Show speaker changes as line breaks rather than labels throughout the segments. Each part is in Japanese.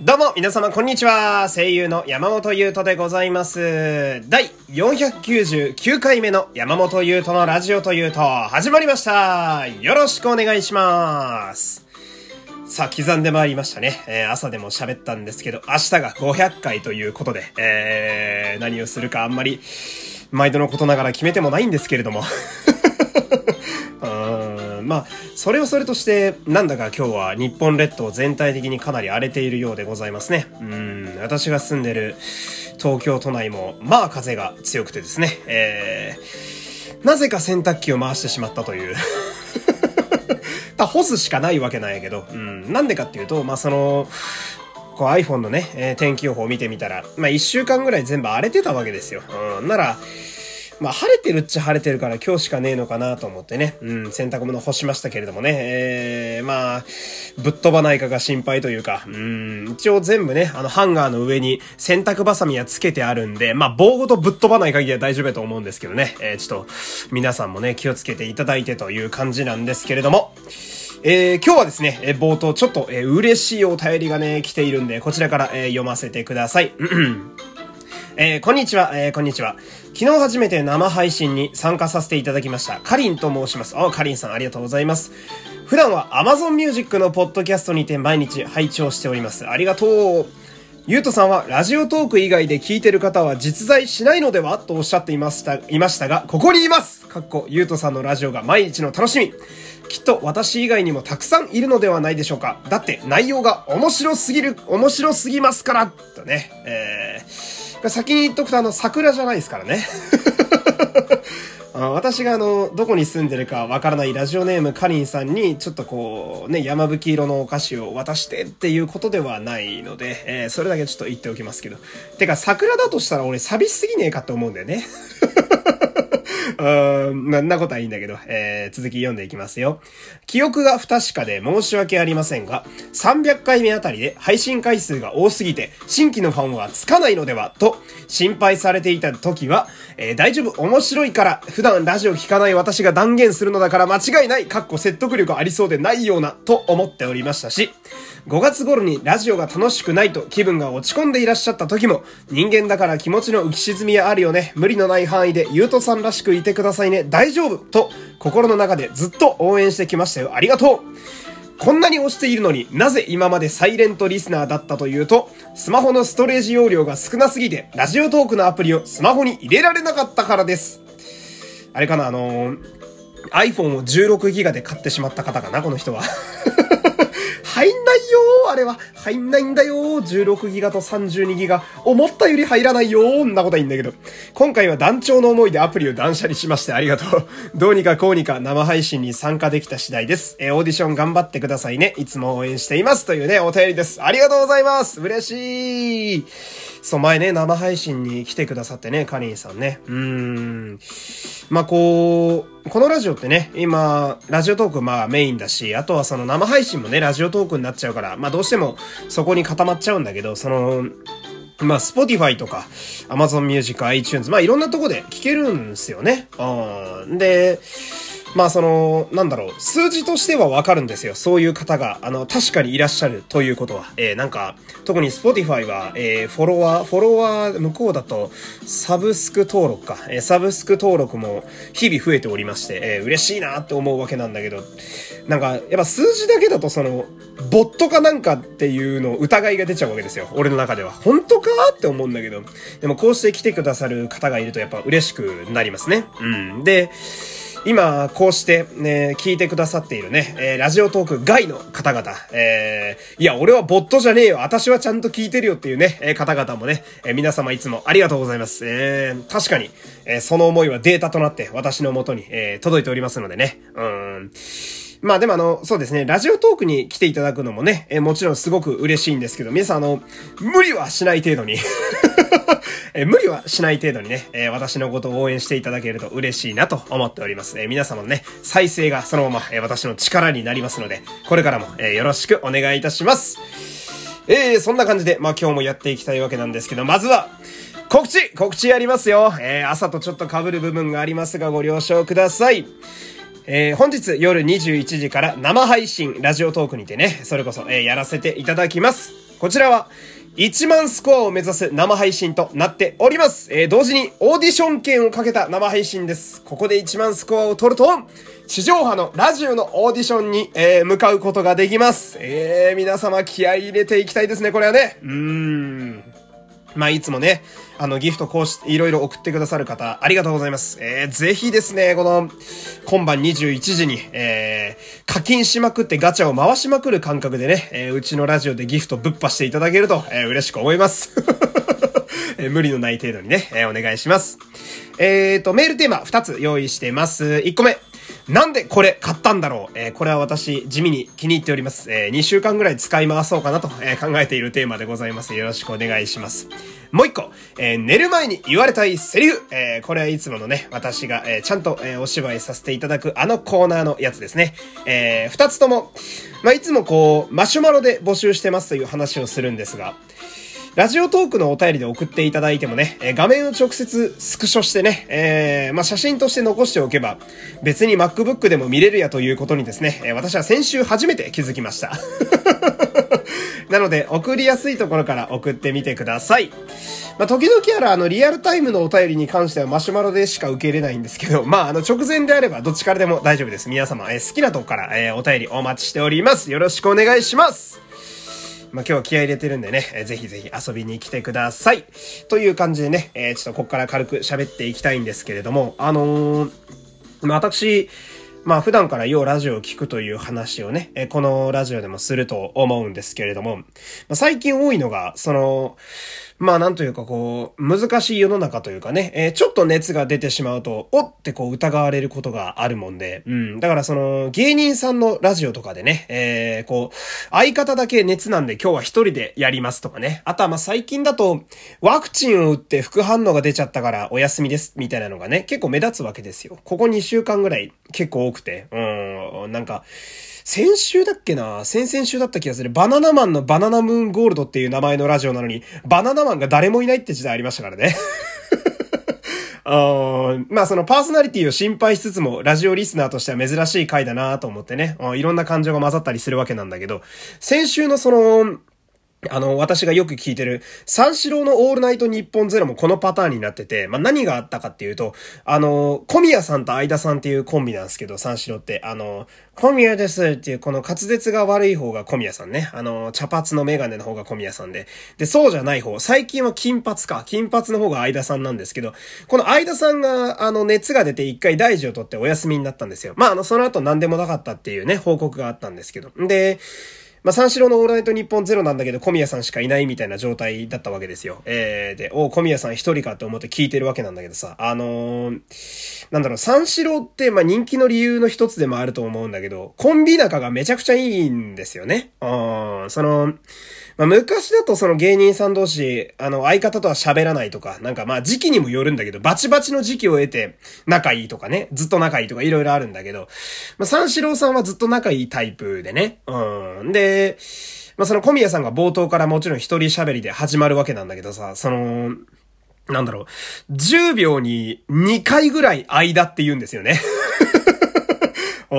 どうも、皆様、こんにちは。声優の山本優斗でございます。第499回目の山本優斗のラジオというと、始まりました。よろしくお願いします。さあ、刻んでまいりましたね。えー朝でも喋ったんですけど、明日が500回ということで、えー、何をするかあんまり、毎度のことながら決めてもないんですけれども。うんまあ、それをそれとして、なんだか今日は日本列島全体的にかなり荒れているようでございますね。うん、私が住んでる東京都内も、まあ風が強くてですね、えー、なぜか洗濯機を回してしまったという。干すしかないわけなんやけど、うん、なんでかっていうと、まあその、こう iPhone のね、えー天気予報を見てみたら、まあ一週間ぐらい全部荒れてたわけですよ。うん、なら、まあ晴れてるっちゃ晴れてるから今日しかねえのかなと思ってね、うん、洗濯物干しましたけれどもね、えー、まあ、ぶっ飛ばないかが心配というか、うん、一応全部ね、あのハンガーの上に洗濯バサミはつけてあるんで、まあ棒ごとぶっ飛ばない限りは大丈夫だと思うんですけどね、えー、ちょっと皆さんもね、気をつけていただいてという感じなんですけれども、えー今日はですね、えー冒頭ちょっと、えー嬉しいお便りがね、来ているんで、こちらから、えー読ませてください。えーこんにちは、えーこんにちは。昨日初めて生配信に参加させていただきました。かりんと申します。あ、かりんさんありがとうございます。普段は Amazon Music のポッドキャストにて毎日拝聴しております。ありがとう。ゆうとさんはラジオトーク以外で聞いてる方は実在しないのではとおっしゃっていました、いましたが、ここにいますかっこ、ゆうとさんのラジオが毎日の楽しみ。きっと私以外にもたくさんいるのではないでしょうか。だって内容が面白すぎる、面白すぎますからとね、えー、先に言っとくとあの、桜じゃないですからね。私があの、どこに住んでるかわからないラジオネームかりんさんに、ちょっとこう、ね、山吹色のお菓子を渡してっていうことではないので、えーそれだけちょっと言っておきますけど。てか、桜だとしたら俺寂しすぎねえかって思うんだよね。うん、なんなことはいいんだけど、えー、続き読んでいきますよ。記憶が不確かで申し訳ありませんが、300回目あたりで配信回数が多すぎて、新規のファンはつかないのでは、と心配されていた時は、えー大丈夫、面白いから、普段ラジオ聞かない私が断言するのだから間違いない、かっこ説得力ありそうでないような、と思っておりましたし、5月頃にラジオが楽しくないと気分が落ち込んでいらっしゃった時も、人間だから気持ちの浮き沈みはあるよね。無理のない範囲でゆうとさんらしくいてくださいね。大丈夫と、心の中でずっと応援してきましたよ。ありがとうこんなに押しているのになぜ今までサイレントリスナーだったというと、スマホのストレージ容量が少なすぎて、ラジオトークのアプリをスマホに入れられなかったからです。あれかな、あのー iPhone を16ギガで買ってしまった方かな、この人は。入んないよあれは。入んないんだよ !16 ギガと32ギガ。思ったより入らないよーんなことはいいんだけど。今回は団長の思いでアプリを断捨離しましてありがとう。どうにかこうにか生配信に参加できた次第です。えオーディション頑張ってくださいね。いつも応援しています。というね、お便りです。ありがとうございます嬉しいそう、前ね、生配信に来てくださってね、カリンさんね。うーん。まあ、こう、このラジオってね、今、ラジオトークまあメインだし、あとはその生配信もね、ラジオトークになっちゃうから、まあどうしてもそこに固まっちゃうんだけど、その、まあ、Spotify とか、Amazon Music、iTunes、まあいろんなとこで聞けるんですよね。うん。で、まあその、なんだろう、数字としてはわかるんですよ。そういう方が、あの、確かにいらっしゃるということは。えー、なんか、特に Spotify は、えー、フォロワー、フォロワー、向こうだと、サブスク登録か。えー、サブスク登録も日々増えておりまして、えー、嬉しいなって思うわけなんだけど、なんか、やっぱ数字だけだとその、ボットかなんかっていうの疑いが出ちゃうわけですよ。俺の中では。本当かって思うんだけど。でもこうして来てくださる方がいるとやっぱ嬉しくなりますね。うん。で、今、こうして、ね、聞いてくださっているね、えーラジオトーク外の方々、えーいや、俺はボットじゃねえよ、私はちゃんと聞いてるよっていうね、えー方々もね、えー皆様いつもありがとうございます。えー確かに、えーその思いはデータとなって私の元に、えー届いておりますのでね、うん。まあでもあの、そうですね、ラジオトークに来ていただくのもね、えもちろんすごく嬉しいんですけど、皆さんあの、無理はしない程度に、え無理はしない程度にね、え私のことを応援していただけると嬉しいなと思っております。え皆様のね、再生がそのまま、え私の力になりますので、これからも、えよろしくお願いいたします。えー、そんな感じで、まあ今日もやっていきたいわけなんですけど、まずは、告知告知やりますよえー、朝とちょっと被る部分がありますがご了承ください。えー本日夜21時から生配信、ラジオトークにてね、それこそ、えーやらせていただきます。こちらは、1万スコアを目指す生配信となっております。えー、同時にオーディション券をかけた生配信です。ここで1万スコアを取ると、地上波のラジオのオーディションに、えー、向かうことができます。えー、皆様気合い入れていきたいですね、これはね。うーん。まあ、いつもね、あの、ギフトこうし、いろいろ送ってくださる方、ありがとうございます。えー、ぜひですね、この、今晩21時に、えー、課金しまくってガチャを回しまくる感覚でね、えー、うちのラジオでギフトぶっぱしていただけると、えー、嬉しく思います。え、無理のない程度にね、え、お願いします。えーと、メールテーマ2つ用意してます。1個目。なんでこれ買ったんだろう？えー、これは私地味に気に入っております。えー、2週間ぐらい使い回そうかなと、えー、考えているテーマでございます。よろしくお願いします。もう一個、えー、寝る前に言われたいセリフ。えー、これはいつものね、私が、えー、ちゃんと、えー、お芝居させていただくあのコーナーのやつですね。えー、二つとも、まあ、いつもこう、マシュマロで募集してますという話をするんですが、ラジオトークのお便りで送っていただいてもね、え画面を直接スクショしてね、えー、まあ、写真として残しておけば、別に MacBook でも見れるやということにですね、え私は先週初めて気づきました。なので、送りやすいところから送ってみてください。まあ、時々あるあの、リアルタイムのお便りに関してはマシュマロでしか受け入れないんですけど、まあ、あの、直前であればどっちからでも大丈夫です。皆様、え好きなとこから、えお便りお待ちしております。よろしくお願いします。まあ、今日は気合入れてるんでね、えー、ぜひぜひ遊びに来てください。という感じでね、えー、ちょっとここから軽く喋っていきたいんですけれども、あのー、まあ、私、まあ普段からようラジオを聞くという話をね、えこのラジオでもすると思うんですけれども、ま、最近多いのが、その、まあなんというかこう、難しい世の中というかね、え、ちょっと熱が出てしまうと、おってこう疑われることがあるもんで、うん。だからその、芸人さんのラジオとかでね、えー、こう、相方だけ熱なんで今日は一人でやりますとかね。あとはまあ最近だと、ワクチンを打って副反応が出ちゃったからお休みです、みたいなのがね、結構目立つわけですよ。ここ2週間ぐらい結構多くて、うん、なんか、先週だっけな？先々週だった気がする。バナナマンのバナナムーンゴールドっていう名前のラジオなのに、バナナマンが誰もいないって時代ありましたからね。あ まあそのパーソナリティを心配しつつも、ラジオリスナーとしては珍しい回だなと思ってね、いろんな感情が混ざったりするわけなんだけど、先週のその、あの、私がよく聞いてる、三四郎のオールナイト日本ゼロもこのパターンになってて、まあ、何があったかっていうと、あの、小宮さんと相田さんっていうコンビなんですけど、三四郎って、あの、小宮ですっていう、この滑舌が悪い方が小宮さんね。あの、茶髪のメガネの方が小宮さんで。で、そうじゃない方、最近は金髪か。金髪の方が相田さんなんですけど、この相田さんが、あの、熱が出て一回大事を取ってお休みになったんですよ。まあ、あの、その後何でもなかったっていうね、報告があったんですけど。で、まあ、三四郎のオールナイト日本ゼロなんだけど、小宮さんしかいないみたいな状態だったわけですよ。えー、で、お小宮さん一人かって思って聞いてるわけなんだけどさ、あのー、なんだろう、三四郎って、ま、人気の理由の一つでもあると思うんだけど、コンビ仲がめちゃくちゃいいんですよね。うん、その、まあ、昔だとその芸人さん同士、あの、相方とは喋らないとか、なんかまあ時期にもよるんだけど、バチバチの時期を得て仲いいとかね、ずっと仲いいとかいろいろあるんだけど、まあ、三四郎さんはずっと仲いいタイプでね。うん。で、まあ、その小宮さんが冒頭からもちろん一人喋りで始まるわけなんだけどさ、その、なんだろう、10秒に2回ぐらい間って言うんですよね。う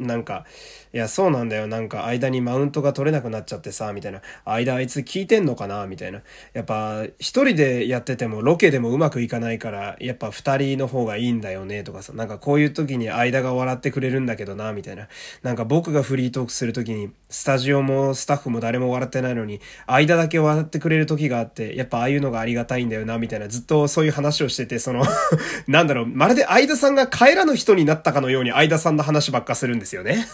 ん、なんか、いや、そうなんだよ。なんか、間にマウントが取れなくなっちゃってさ、みたいな。間あいつ聞いてんのかな？みたいな。やっぱ、一人でやってても、ロケでもうまくいかないから、やっぱ二人の方がいいんだよね、とかさ。なんか、こういう時に間が笑ってくれるんだけどな、みたいな。なんか、僕がフリートークする時に、スタジオもスタッフも誰も笑ってないのに、間だけ笑ってくれる時があって、やっぱああいうのがありがたいんだよな、みたいな。ずっとそういう話をしてて、その なんだろう、まるで相田さんが帰らぬ人になったかのように相田さんの話ばっかするんですよね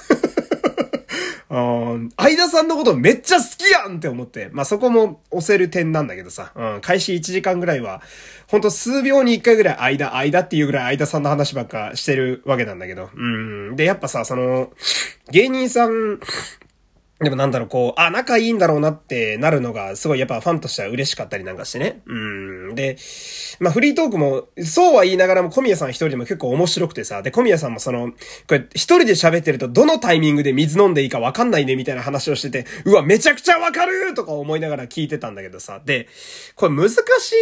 うん、相田さんのことめっちゃ好きやんって思って、まあ、そこも押せる点なんだけどさ、うん、開始1時間ぐらいは、ほんと数秒に1回ぐらい間、間っていうぐらい相田さんの話ばっかしてるわけなんだけど、うん、で、やっぱさ、その、芸人さんでもなんだろう、こう、あ、仲いいんだろうなってなるのが、すごいやっぱファンとしては嬉しかったりなんかしてね。うん。で、まあフリートークも、そうは言いながらも小宮さん一人でも結構面白くてさ、で、小宮さんもその、これ一人で喋ってるとどのタイミングで水飲んでいいかわかんないねみたいな話をしてて、うわ、めちゃくちゃわかるとか思いながら聞いてたんだけどさ、で、これ難し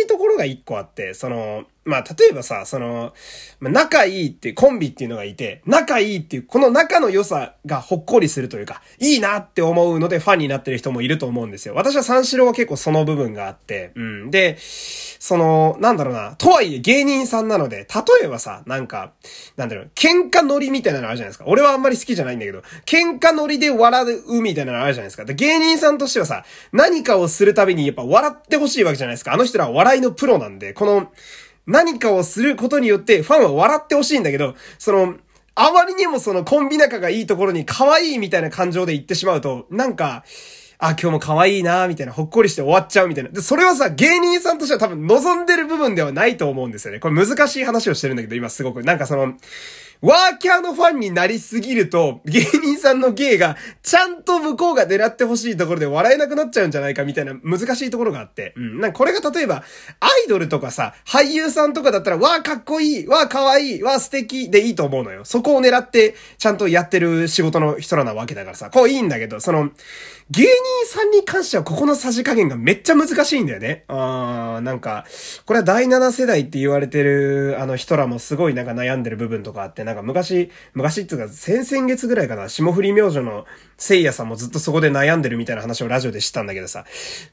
いところが一個あって、その、まあ、例えばさ、その、まあ、仲いいってコンビっていうのがいて、仲いいっていう、この仲の良さがほっこりするというか、いいなって思うのでファンになってる人もいると思うんですよ。私は三四郎は結構その部分があって、うん。で、その、なんだろうな、とはいえ芸人さんなので、例えばさ、なんか、なんだろう、喧嘩ノリみたいなのあるじゃないですか。俺はあんまり好きじゃないんだけど、喧嘩ノリで笑うみたいなのあるじゃないですか。で芸人さんとしてはさ、何かをするたびにやっぱ笑ってほしいわけじゃないですか。あの人らは笑いのプロなんで、この、何かをすることによってファンは笑ってほしいんだけど、その、あまりにもそのコンビ仲がいいところに可愛いみたいな感情で言ってしまうと、なんか、あ、今日も可愛いなみたいな、ほっこりして終わっちゃうみたいな。で、それはさ、芸人さんとしては多分望んでる部分ではないと思うんですよね。これ難しい話をしてるんだけど、今すごく。なんかその、ワーキャーのファンになりすぎると、芸人さんの芸が、ちゃんと向こうが狙ってほしいところで笑えなくなっちゃうんじゃないかみたいな難しいところがあって。うん。なんかこれが例えば、アイドルとかさ、俳優さんとかだったら、わーかっこいい、わーかわいい、わー素敵でいいと思うのよ。そこを狙って、ちゃんとやってる仕事の人らなわけだからさ、こういいんだけど、その、芸人さんに関してはここのさじ加減がめっちゃ難しいんだよね。あー、なんか、これは第7世代って言われてる、あの人らもすごいなんか悩んでる部分とかあって、なんか昔、昔っていうか先々月ぐらいかな、霜降り明星の聖夜さんもずっとそこで悩んでるみたいな話をラジオで知ったんだけどさ、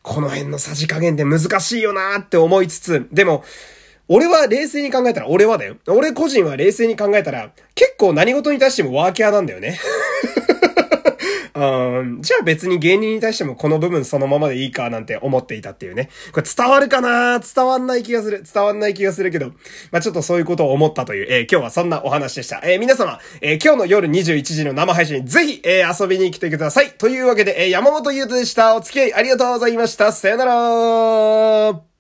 この辺のさじ加減って難しいよなーって思いつつ、でも、俺は冷静に考えたら、俺はだよ。俺個人は冷静に考えたら、結構何事に対してもワーキャーなんだよね。うん、じゃあ別に芸人に対してもこの部分そのままでいいかなんて思っていたっていうね。これ伝わるかな？伝わんない気がする。伝わんない気がするけど、まあちょっとそういうことを思ったという、えー、今日はそんなお話でした。えー、皆様、えー、今日の夜21時の生配信ぜひ、え遊びに来てください。というわけで、え山本優斗でした。お付き合いありがとうございました。さよなら